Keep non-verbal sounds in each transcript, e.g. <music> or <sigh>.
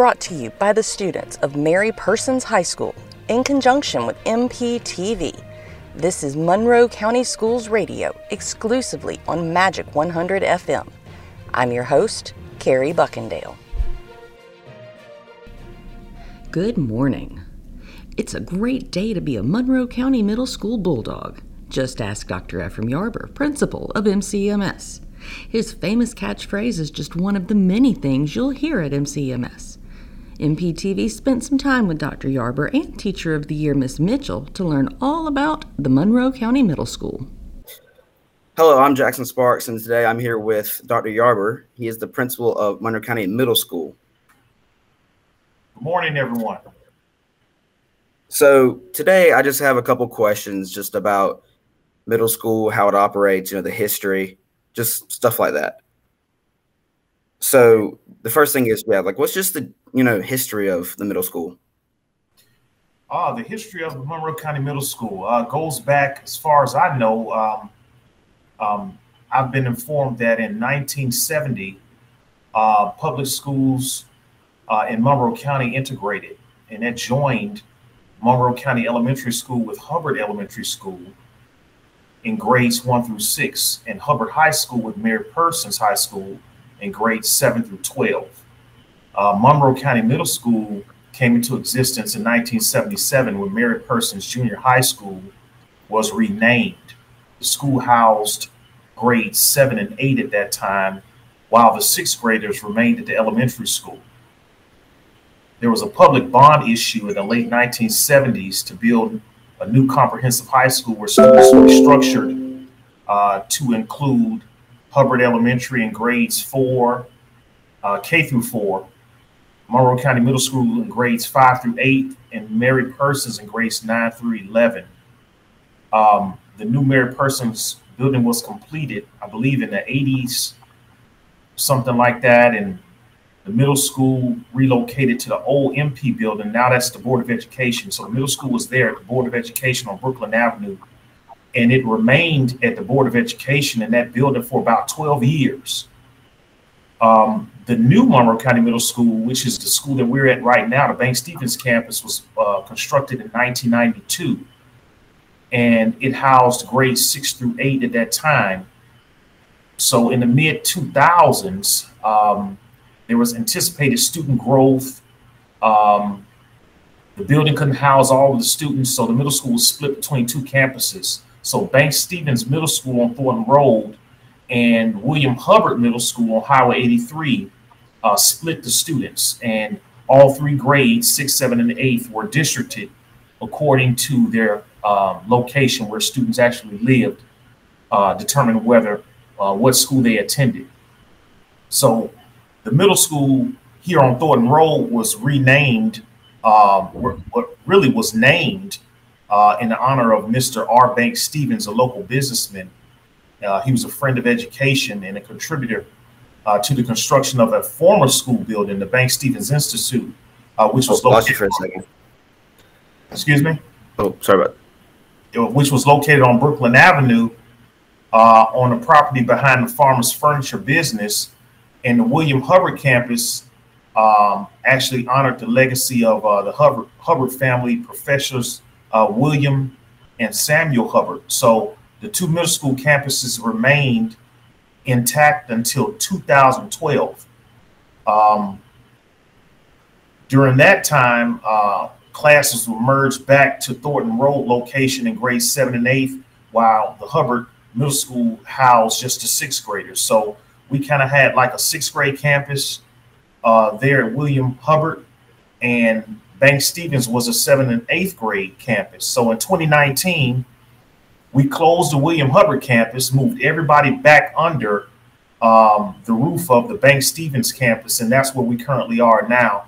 brought to you by the students of Mary Persons High School in conjunction with MPTV. This is Monroe County Schools Radio exclusively on Magic 100 FM. I'm your host, Carrie Buckendale. Good morning. It's a great day to be a Monroe County Middle School Bulldog. Just ask Dr. Ephraim Yarber, principal of MCMS. His famous catchphrase is just one of the many things you'll hear at MCMS. MPTV spent some time with Dr. Yarber and Teacher of the Year Miss Mitchell to learn all about the Monroe County Middle School. Hello, I'm Jackson Sparks, and today I'm here with Dr. Yarber. He is the principal of Monroe County Middle School. Good morning, everyone. So today I just have a couple questions just about middle school, how it operates, you know, the history, just stuff like that. So the first thing is, yeah, like what's just the you know history of the middle school? Ah, the history of Monroe County Middle School uh, goes back as far as I know. Um, um, I've been informed that in 1970, uh, public schools uh, in Monroe County integrated, and that joined Monroe County Elementary School with Hubbard Elementary School in grades one through six, and Hubbard High School with Mary Persons High School in grades 7 through 12. Uh, Monroe County Middle School came into existence in 1977 when Mary Persons Junior High School was renamed. The school housed grades 7 and 8 at that time, while the sixth graders remained at the elementary school. There was a public bond issue in the late 1970s to build a new comprehensive high school where schools were structured uh, to include Hubbard Elementary in grades four, uh, K through four, Monroe County Middle School in grades five through eight, and Mary Persons in grades nine through 11. Um, the new Mary Persons building was completed, I believe, in the 80s, something like that. And the middle school relocated to the old MP building. Now that's the Board of Education. So the middle school was there at the Board of Education on Brooklyn Avenue and it remained at the Board of Education in that building for about 12 years. Um, the new Monroe County Middle School, which is the school that we're at right now, the Bank Stephens campus, was uh, constructed in 1992. And it housed grades six through eight at that time. So in the mid 2000s, um, there was anticipated student growth. Um, the building couldn't house all of the students, so the middle school was split between two campuses. So Bank Stephens Middle School on Thornton Road and William Hubbard Middle School on Highway 83 uh, split the students, and all three grades, six, seven, and eighth, were districted according to their um, location where students actually lived, uh, determine whether uh, what school they attended. So the middle school here on Thornton Road was renamed, um, what really was named uh, in the honor of Mr. R. Bank Stephens, a local businessman. Uh, he was a friend of education and a contributor uh, to the construction of a former school building, the Bank Stephens Institute, uh, which was oh, located. for a second. Excuse me. Oh, sorry about. Which was located on Brooklyn Avenue, uh, on the property behind the Farmers Furniture business, and the William Hubbard campus um, actually honored the legacy of uh, the Hubbard, Hubbard family professors uh, William and Samuel Hubbard. So the two middle school campuses remained intact until 2012. Um, during that time, uh, classes were merged back to Thornton Road location in grades seven and eight, while the Hubbard Middle School housed just the sixth graders. So we kind of had like a sixth grade campus uh, there at William Hubbard, and Bank Stephens was a seventh and eighth grade campus. So in 2019, we closed the William Hubbard campus, moved everybody back under um, the roof of the Bank Stephens campus, and that's where we currently are now.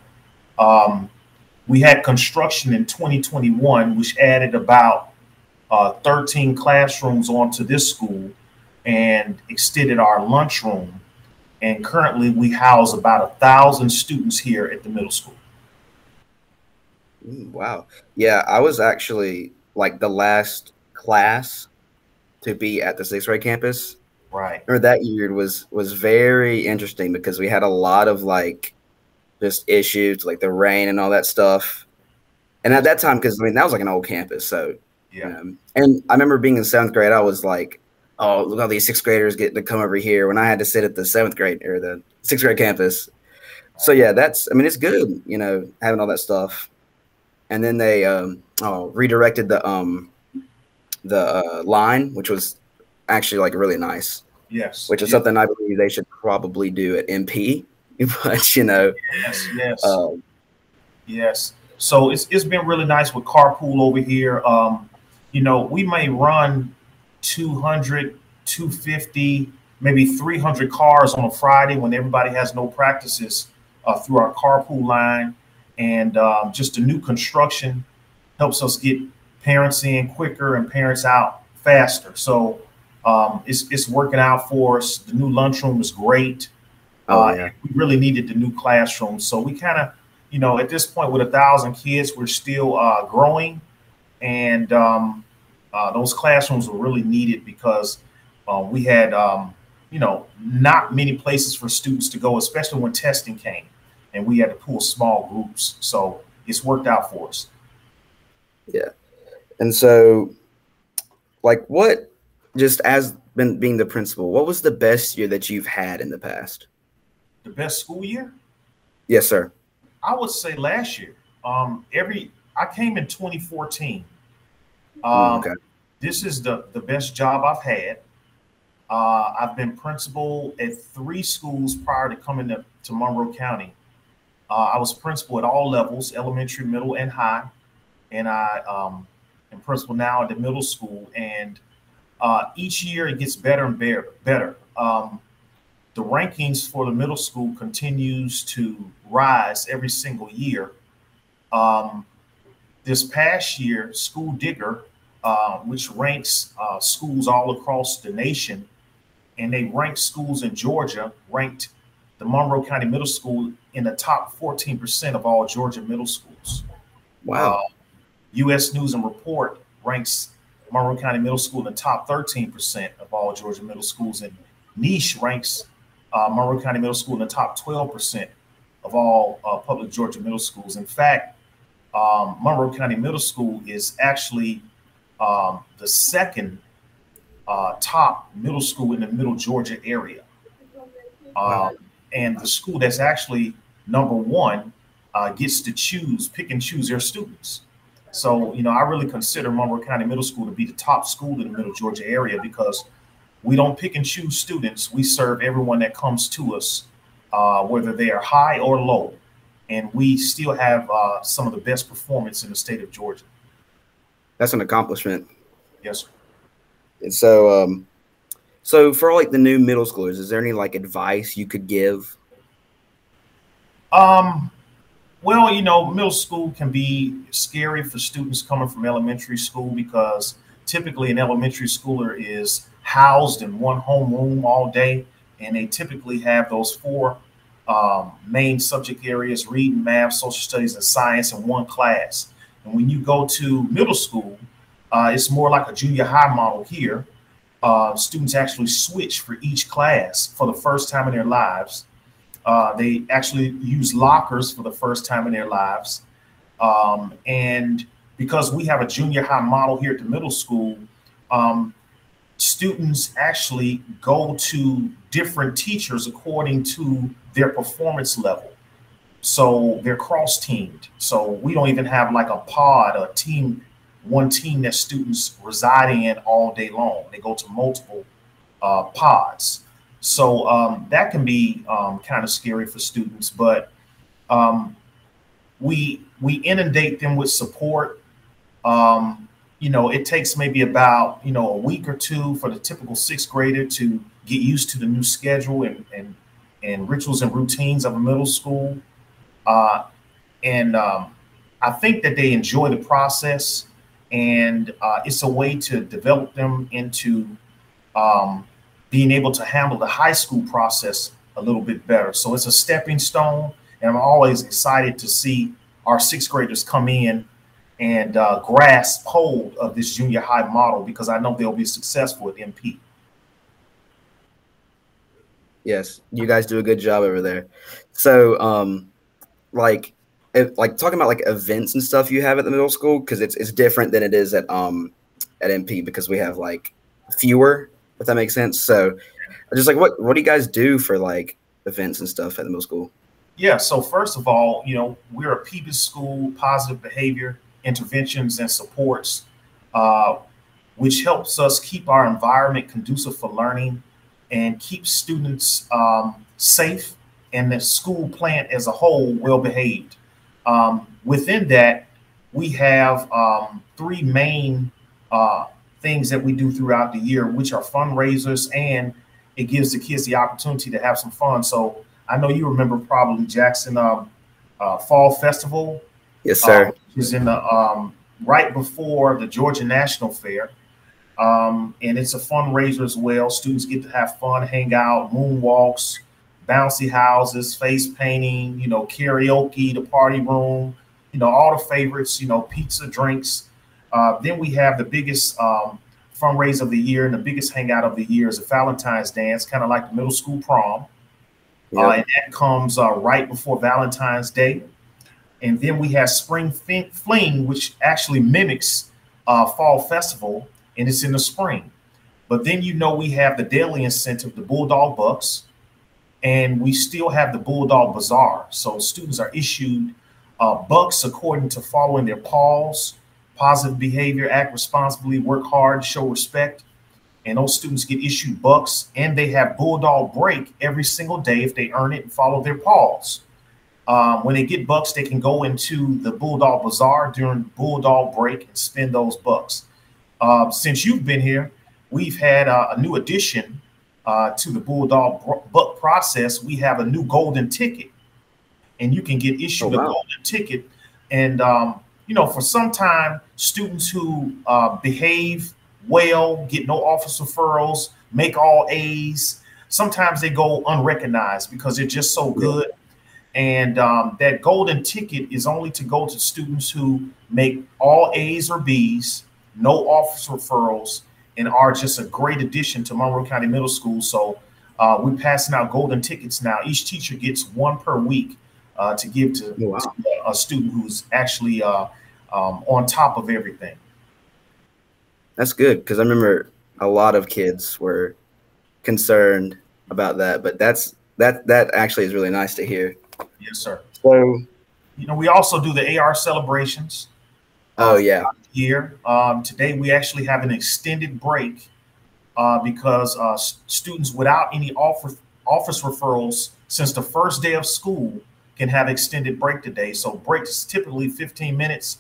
Um, we had construction in 2021, which added about uh, 13 classrooms onto this school and extended our lunchroom. And currently, we house about a thousand students here at the middle school. Wow. Yeah, I was actually like the last class to be at the sixth grade campus. Right. Or that year was was very interesting because we had a lot of like just issues like the rain and all that stuff. And at that time, because I mean that was like an old campus, so yeah. Um, and I remember being in seventh grade, I was like, "Oh, look all these sixth graders getting to come over here." When I had to sit at the seventh grade or the sixth grade campus. So yeah, that's I mean it's good, you know, having all that stuff. And then they um, oh redirected the um the uh, line, which was actually like really nice. Yes. Which is yes. something I believe they should probably do at MP. <laughs> But you know. Yes. Yes. Um, yes. So it's it's been really nice with carpool over here. Um, you know, we may run 200, 250, maybe 300 cars on a Friday when everybody has no practices uh, through our carpool line. And um, just the new construction helps us get parents in quicker and parents out faster. So um, it's, it's working out for us. The new lunchroom is great. Oh, uh, yeah. we really needed the new classroom. So we kind of, you know, at this point with a thousand kids, we're still uh, growing and um, uh, those classrooms were really needed because uh, we had um, you know not many places for students to go, especially when testing came, and we had to pull small groups. So it's worked out for us. Yeah, and so like what just as been being the principal, what was the best year that you've had in the past? The best school year? Yes, sir. I would say last year. Um, every I came in 2014 um, okay. This is the, the best job I've had. Uh, I've been principal at three schools prior to coming to, to Monroe County. Uh, I was principal at all levels, elementary, middle, and high. And I um, am principal now at the middle school. And uh, each year it gets better and better. better. Um, the rankings for the middle school continues to rise every single year. Um, this past year, School Digger uh, which ranks uh, schools all across the nation. And they ranked schools in Georgia, ranked the Monroe County Middle School in the top 14% of all Georgia middle schools. Wow. Uh, U.S. News and Report ranks Monroe County Middle School in the top 13% of all Georgia middle schools. And Niche ranks uh, Monroe County Middle School in the top 12% of all uh, public Georgia middle schools. In fact, um, Monroe County Middle School is actually um, the second uh, top middle school in the middle Georgia area. Um, and the school that's actually number one uh, gets to choose, pick and choose their students. So, you know, I really consider Monroe County Middle School to be the top school in the middle Georgia area because we don't pick and choose students. We serve everyone that comes to us, uh, whether they are high or low. And we still have uh, some of the best performance in the state of Georgia that's an accomplishment. Yes. Sir. And so, um, so for like the new middle schoolers, is there any like advice you could give? Um, well, you know, middle school can be scary for students coming from elementary school because typically an elementary schooler is housed in one homeroom all day, and they typically have those four um, main subject areas: reading, math, social studies, and science in one class. And when you go to middle school, uh, it's more like a junior high model here. Uh, students actually switch for each class for the first time in their lives. Uh, they actually use lockers for the first time in their lives. Um, and because we have a junior high model here at the middle school, um, students actually go to different teachers according to their performance level. So they're cross teamed. So we don't even have like a pod, a team, one team that students reside in all day long. They go to multiple uh, pods. So um, that can be um, kind of scary for students, but um, we we inundate them with support. Um, you know, it takes maybe about you know a week or two for the typical sixth grader to get used to the new schedule and and, and rituals and routines of a middle school. Uh, and um, I think that they enjoy the process, and uh, it's a way to develop them into um, being able to handle the high school process a little bit better. So it's a stepping stone, and I'm always excited to see our sixth graders come in and uh, grasp hold of this junior high model because I know they'll be successful at MP. Yes, you guys do a good job over there. So, um, like like talking about like events and stuff you have at the middle school because it's it's different than it is at um at MP because we have like fewer if that makes sense. So just like what what do you guys do for like events and stuff at the middle school? Yeah, so first of all, you know, we're a PBIS school, positive behavior interventions and supports, uh, which helps us keep our environment conducive for learning and keep students um, safe and the school plant as a whole well behaved. Um, within that, we have um, three main uh, things that we do throughout the year, which are fundraisers and it gives the kids the opportunity to have some fun. So I know you remember probably Jackson um, uh, Fall Festival. Yes, sir. Uh, is in the um, right before the Georgia National Fair. Um, and it's a fundraiser as well. Students get to have fun, hang out, moonwalks, bouncy houses, face painting, you know, karaoke, the party room, you know, all the favorites, you know, pizza, drinks. Uh, then we have the biggest um, fundraiser of the year and the biggest hangout of the year is a Valentine's dance, kind of like the middle school prom. Yep. Uh, and that comes uh, right before Valentine's Day. And then we have Spring Fling, which actually mimics uh, Fall Festival, and it's in the spring. But then you know we have the daily incentive, the Bulldog Bucks, and we still have the Bulldog Bazaar. So students are issued uh, bucks according to following their PAWS, positive behavior, act responsibly, work hard, show respect. And those students get issued bucks, and they have Bulldog Break every single day if they earn it and follow their PAWS. Um, when they get bucks, they can go into the Bulldog Bazaar during Bulldog break and spend those bucks. Uh, since you've been here, we've had uh, a new addition uh, to the Bulldog buck process. We have a new golden ticket, and you can get issued oh, wow. a golden ticket. And um, you know, for some time, students who uh, behave well, get no office referrals, make all A's. Sometimes they go unrecognized because they're just so good and um, that golden ticket is only to go to students who make all A's or B's, no office referrals, and are just a great addition to Monroe County Middle School. So uh, we're passing out golden tickets now. Each teacher gets one per week uh, to give to, oh, wow. to, a student who's actually uh, um, on top of everything. That's good because I remember a lot of kids were concerned about that, but that's that that actually is really nice to hear. Yes, sir. So, you know, we also do the AR celebrations. Oh yeah. Here um, today, we actually have an extended break uh, because uh, students without any office office referrals since the first day of school can have extended break today. So break is typically 15 minutes.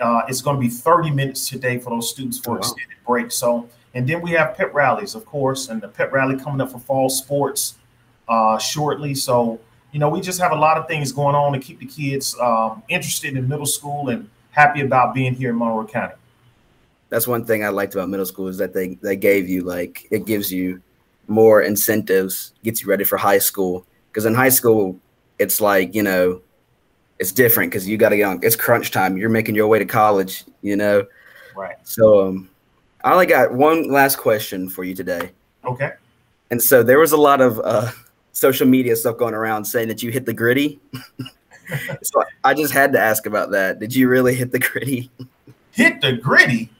Uh, it's going to be 30 minutes today for those students for oh, wow. extended break. So, and then we have pep rallies, of course, and the pep rally coming up for fall sports uh, shortly. So you know, we just have a lot of things going on to keep the kids um, interested in middle school and happy about being here in Monroe County. That's one thing I liked about middle school is that they they gave you like it gives you more incentives, gets you ready for high school. Because in high school, it's like you know, it's different because you got to get on. It's crunch time. You're making your way to college, you know. Right. So um, I only got one last question for you today. Okay. And so there was a lot of uh, social media stuff going around saying that you hit the griddy. <laughs> so I just had to ask about that. Did you really hit the griddy? Hit the griddy?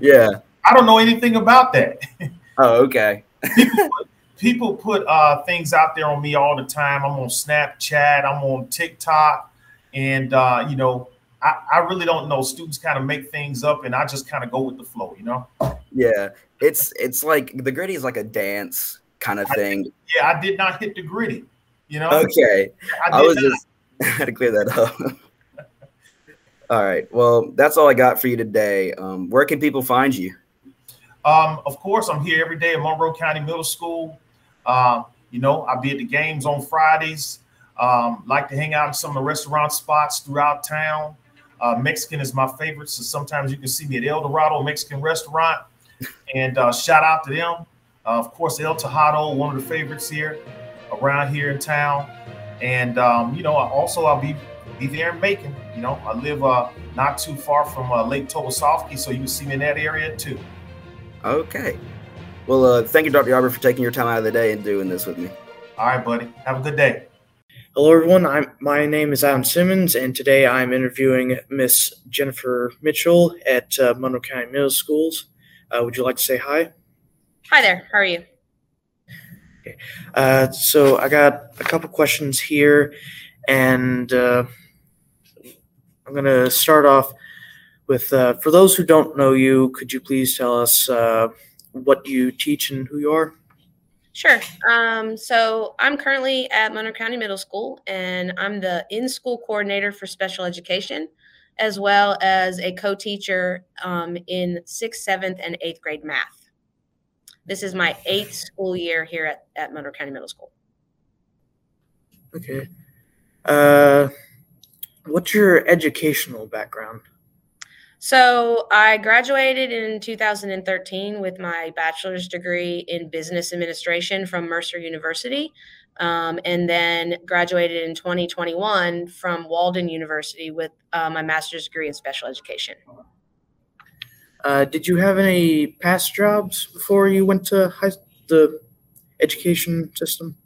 yeah. I don't know anything about that. Oh, okay. people put, people put uh, things out there on me all the time. I'm on Snapchat, I'm on TikTok, and uh, you know, I, I really don't know. Students kind of make things up, and I just kind of go with the flow, you know. Yeah, it's it's like the griddy is like a dance kind of thing. Did, yeah, I did not hit the griddy. You know. Okay, I, I was not. just <laughs> had to clear that up. <laughs> all right. Well, that's all I got for you today. Um, where can people find you? Um, of course, I'm here every day at Monroe County Middle School. Uh, you know, I'll be at the games on Fridays. Um, like to hang out in some of the restaurant spots throughout town. Uh, Mexican is my favorite, so sometimes you can see me at El Dorado Mexican restaurant. And uh, shout out to them. Uh, of course, El Tejado, one of the favorites here around here in town. And um, you know, also I'll be be there in Macon. You know, I live uh, not too far from uh, Lake Tobesofkee, so you can see me in that area too. Okay. Well, uh, thank you, Dr. Yarber, for taking your time out of the day and doing this with me. All right, buddy. Have a good day. Hello, everyone. I'm, my name is Adam Simmons, and today I'm interviewing Miss Jennifer Mitchell at uh, Monroe County Middle Schools. Uh, would you like to say hi? Hi there. How are you? Okay. Uh, so I got a couple questions here, and uh, I'm going to start off with uh, for those who don't know you, could you please tell us uh, what you teach and who you are? Sure. Um, so I'm currently at Monroe County Middle School, and I'm the in school coordinator for special education, as well as a co teacher um, in sixth, seventh, and eighth grade math. This is my eighth school year here at, at Monroe County Middle School. Okay. Uh, what's your educational background? So I graduated in 2013 with my bachelor's degree in business administration from Mercer University, um, and then graduated in 2021 from Walden University with uh, my master's degree in special education. Uh, did you have any past jobs before you went to high, the education system?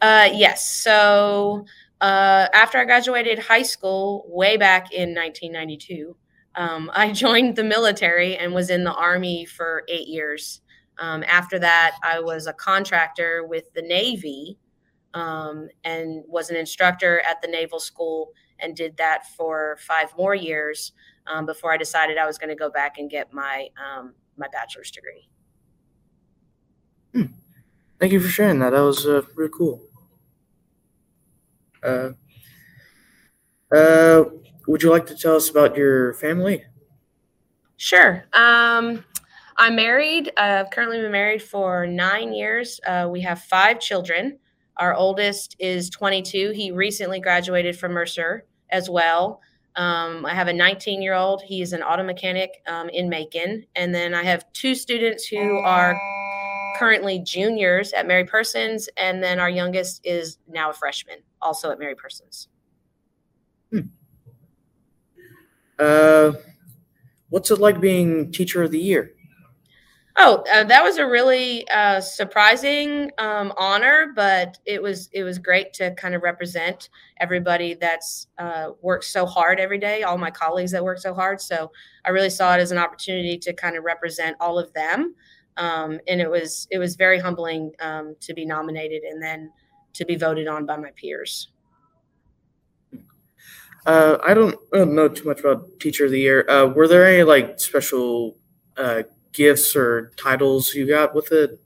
Uh, yes. So uh, after I graduated high school, way back in 1992. Um, <laughs> I joined the military and was in the Army for eight years. Um, after that, I was a contractor with the Navy um, and was an instructor at the Naval School and did that for five more years um, before I decided I was going to go back and get my um, my bachelor's degree. Hmm. Thank you for sharing that. That was uh, really cool. Uh, uh, would you like to tell us about your family? Sure. Um, I'm married. I've currently been married for nine years. Uh, we have five children. Our oldest is 22. He recently graduated from Mercer as well. Um, I have a 19 year old. He's an auto mechanic um, in Macon. And then I have two students who are currently juniors at Mary Persons. And then our youngest is now a freshman, also at Mary Persons. Hmm. Uh, what's it like being teacher of the year? Oh, uh, that was a really uh, surprising um, honor, but it was it was great to kind of represent everybody that's uh, worked so hard every day, all my colleagues that work so hard. So I really saw it as an opportunity to kind of represent all of them, um, and it was it was very humbling um, to be nominated and then to be voted on by my peers. Uh, I don't, I don't know too much about Teacher of the Year. Uh, were there any like special uh, gifts or titles you got with it?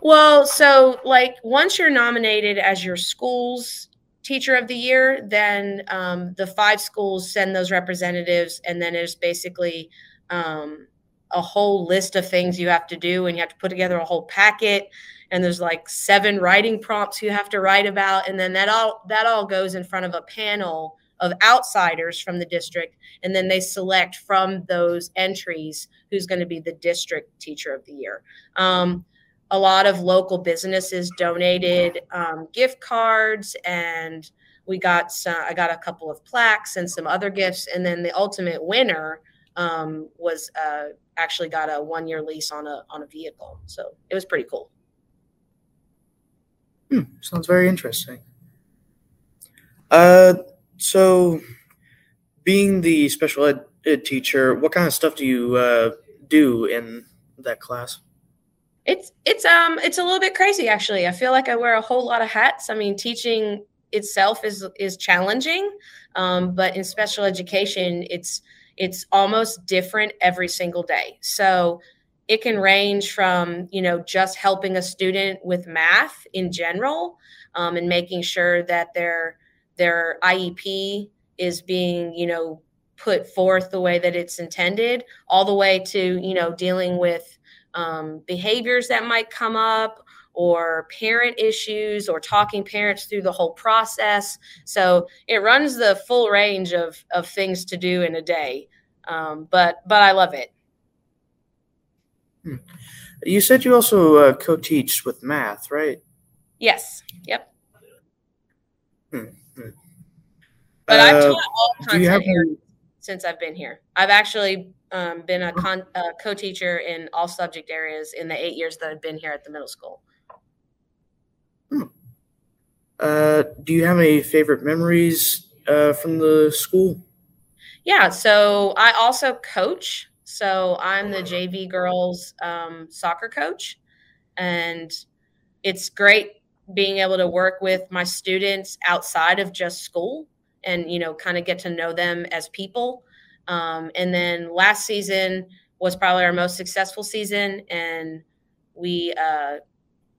Well, so like once you're nominated as your school's Teacher of the Year, then um, the five schools send those representatives, and then there's basically um, a whole list of things you have to do, and you have to put together a whole packet. And there's like seven writing prompts you have to write about, and then that all that all goes in front of a panel of outsiders from the district and then they select from those entries who's going to be the district teacher of the year. Um, a lot of local businesses donated um, gift cards and we got some, i got a couple of plaques and some other gifts and then the ultimate winner um, was uh, actually got a one year lease on a on a vehicle. So it was pretty cool. Hmm, sounds very interesting. Uh so, being the special ed, ed, teacher, what kind of stuff do you uh, do in that class? It's it's um it's a little bit crazy actually. I feel like I wear a whole lot of hats. I mean, teaching itself is is challenging, um, but in special education, it's it's almost different every single day. So it can range from you know just helping a student with math in general um, and making sure that they're their IEP is being, you know, put forth the way that it's intended, all the way to, you know, dealing with um, behaviors that might come up or parent issues or talking parents through the whole process. So it runs the full range of, of things to do in a day. Um, but but I love it. Hmm. You said you also uh, co-teach with math, right? Yes. Yep. Hmm. But uh, I've taught all any- since I've been here. I've actually um, been a, con- a co-teacher in all subject areas in the eight years that I've been here at the middle school. Hmm. Uh, do you have any favorite memories uh, from the school? Yeah, so I also coach. So I'm the JV girls um, soccer coach, and it's great being able to work with my students outside of just school and you know kind of get to know them as people um, and then last season was probably our most successful season and we uh,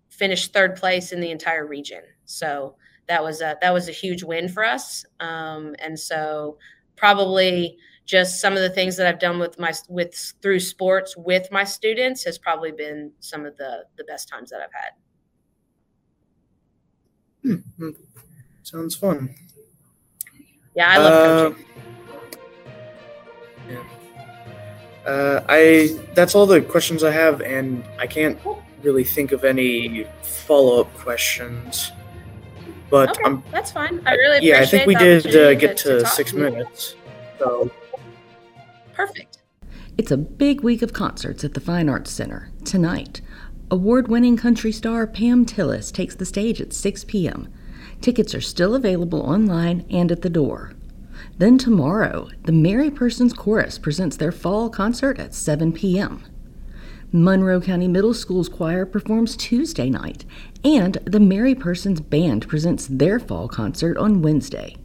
finished third place in the entire region so that was a that was a huge win for us um, and so probably just some of the things that I've done with my with through sports with my students has probably been some of the the best times that I've had. Hmm. hmm. Sounds fun. Yeah, I love uh, coaching. Yeah. Uh, I that's all the questions I have, and I can't really think of any follow up questions. But okay, I'm, that's fine. I really yeah. I think we did uh, get to, to six to minutes. So perfect. It's a big week of concerts at the Fine Arts Center tonight. Award winning country star Pam Tillis takes the stage at 6 p.m. Tickets are still available online and at the door. Then tomorrow, the Mary Persons Chorus presents their fall concert at 7 p.m. Monroe County Middle School's choir performs Tuesday night, and the Mary Persons Band presents their fall concert on Wednesday.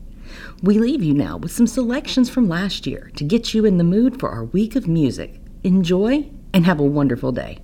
We leave you now with some selections from last year to get you in the mood for our week of music. Enjoy and have a wonderful day.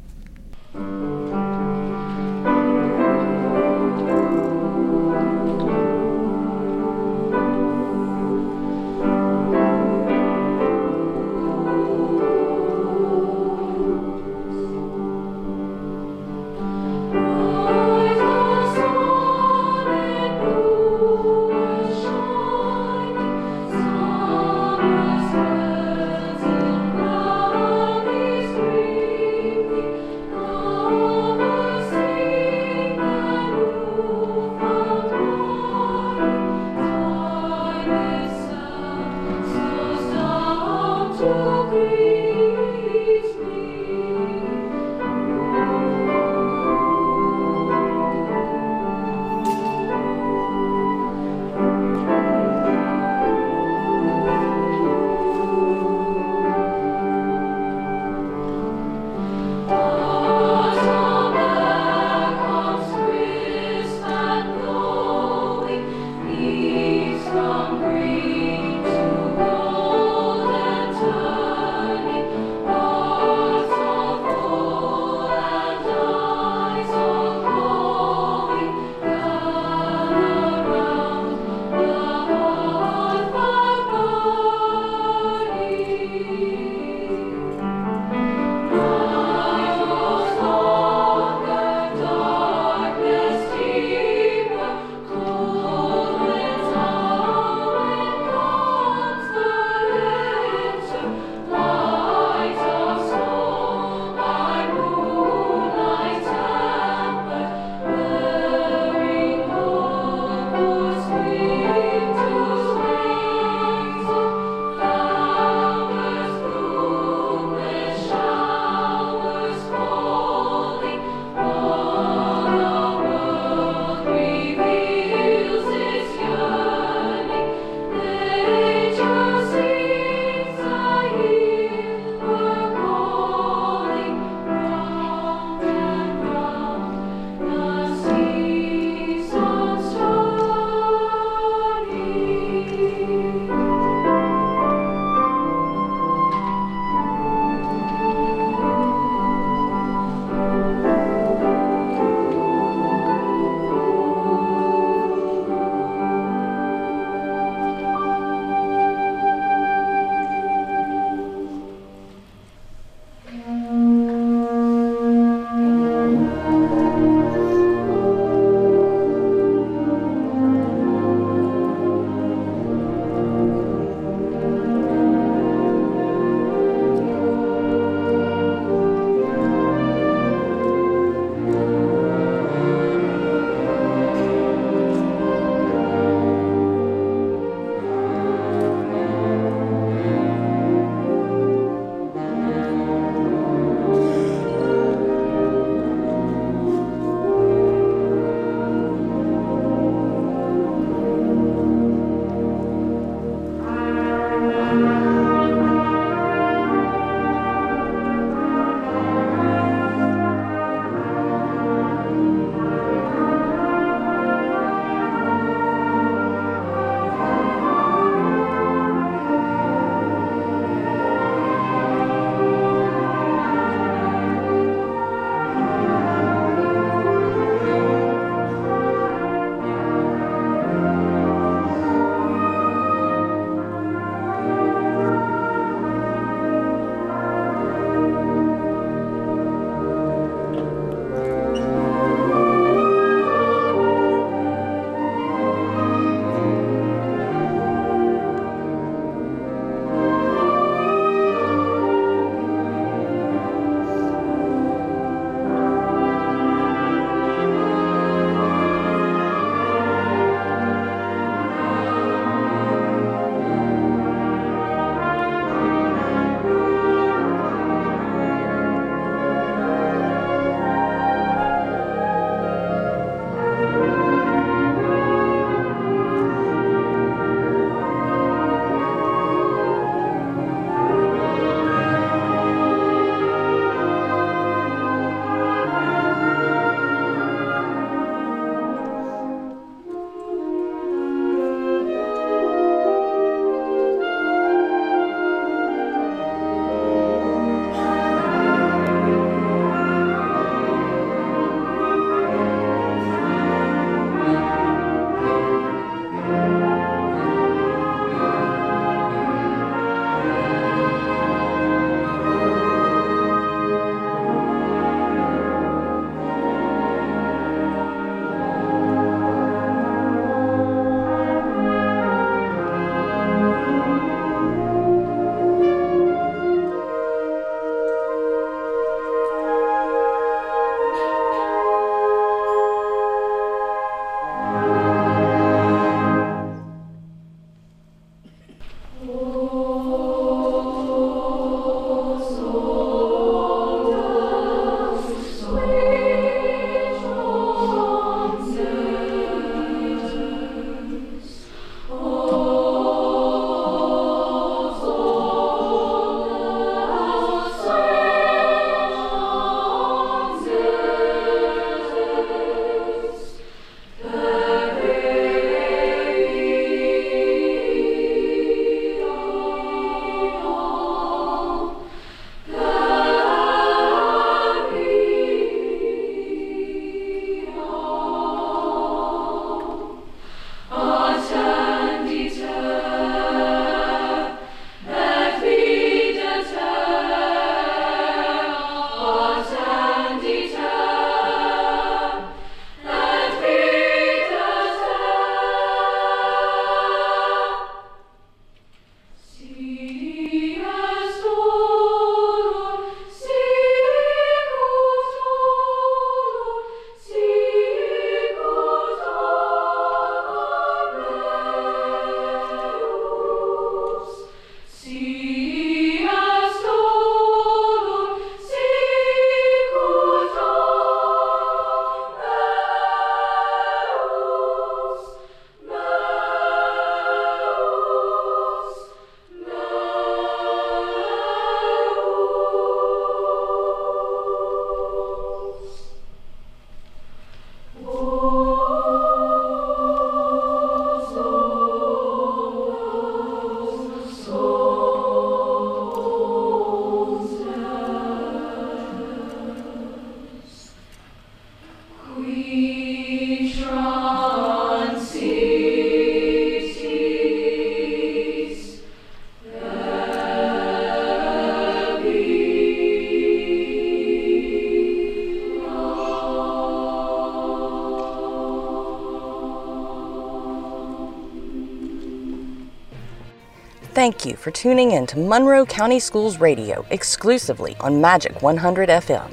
Thank you for tuning in to Monroe County Schools Radio exclusively on Magic 100 FM.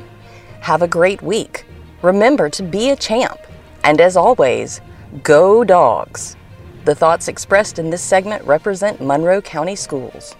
Have a great week. Remember to be a champ. And as always, go dogs. The thoughts expressed in this segment represent Monroe County Schools.